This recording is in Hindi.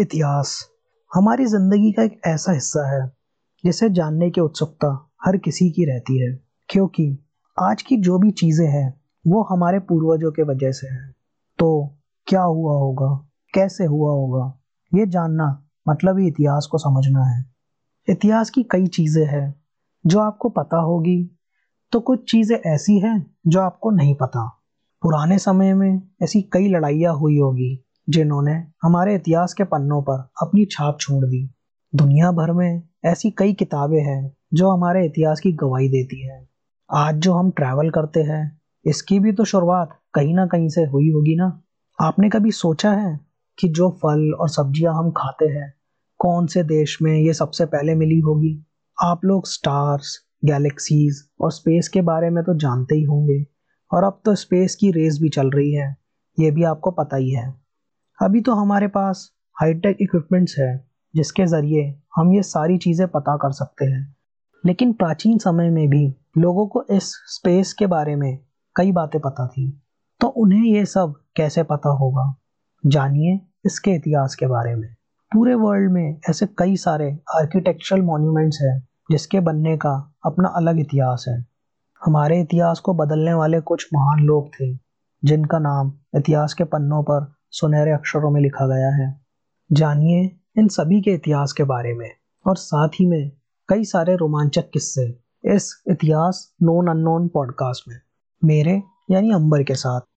इतिहास हमारी ज़िंदगी का एक ऐसा हिस्सा है, जिसे जानने की उत्सुकता हर किसी की रहती है। क्योंकि आज की जो भी चीज़ें हैं, वो हमारे पूर्वजों के वजह से हैं। तो क्या हुआ होगा? कैसे हुआ होगा? ये जानना मतलब ही इतिहास को समझना है। इतिहास की कई चीज़ें हैं। जो आपको पता होगी तो कुछ चीज़ें ऐसी हैं जो आपको नहीं पता। पुराने समय में ऐसी कई लड़ाइयाँ हुई होगी। जिन्होंने हमारे इतिहास के पन्नों पर अपनी छाप छोड़ दी। दुनिया भर में ऐसी कई किताबें हैं जो हमारे इतिहास की गवाही देती है। आज जो हम ट्रैवल करते हैं, इसकी भी तो शुरुआत कहीं ना कहीं से हुई होगी ना? आपने कभी सोचा है कि जो फल और सब्ज़ियाँ हम खाते हैं, कौन से देश में ये सबसे पहले मिली होगी? आप लोग स्टार्स गैलेक्सीज और स्पेस के बारे में तो जानते ही होंगे। और अब तो स्पेस की रेस भी चल रही है, ये भी आपको पता ही है। अभी तो हमारे पास हाईटेक इक्विपमेंट्स है, जिसके ज़रिए हम ये सारी चीज़ें पता कर सकते हैं। लेकिन प्राचीन समय में भी लोगों को इस स्पेस के बारे में कई बातें पता थी। तो उन्हें ये सब कैसे पता होगा? जानिए इसके इतिहास के बारे में। पूरे वर्ल्ड में ऐसे कई सारे आर्किटेक्चरल मॉन्यूमेंट्स हैं, जिसके बनने का अपना अलग इतिहास है। हमारे इतिहास को बदलने वाले कुछ महान लोग थे, जिनका नाम इतिहास के पन्नों पर सुनहरे अक्षरों में लिखा गया है। जानिए इन सभी के इतिहास के बारे में, और साथ ही में कई सारे रोमांचक किस्से इस इतिहास नोन अननोन पॉडकास्ट में। मेरे यानी अंबर के साथ।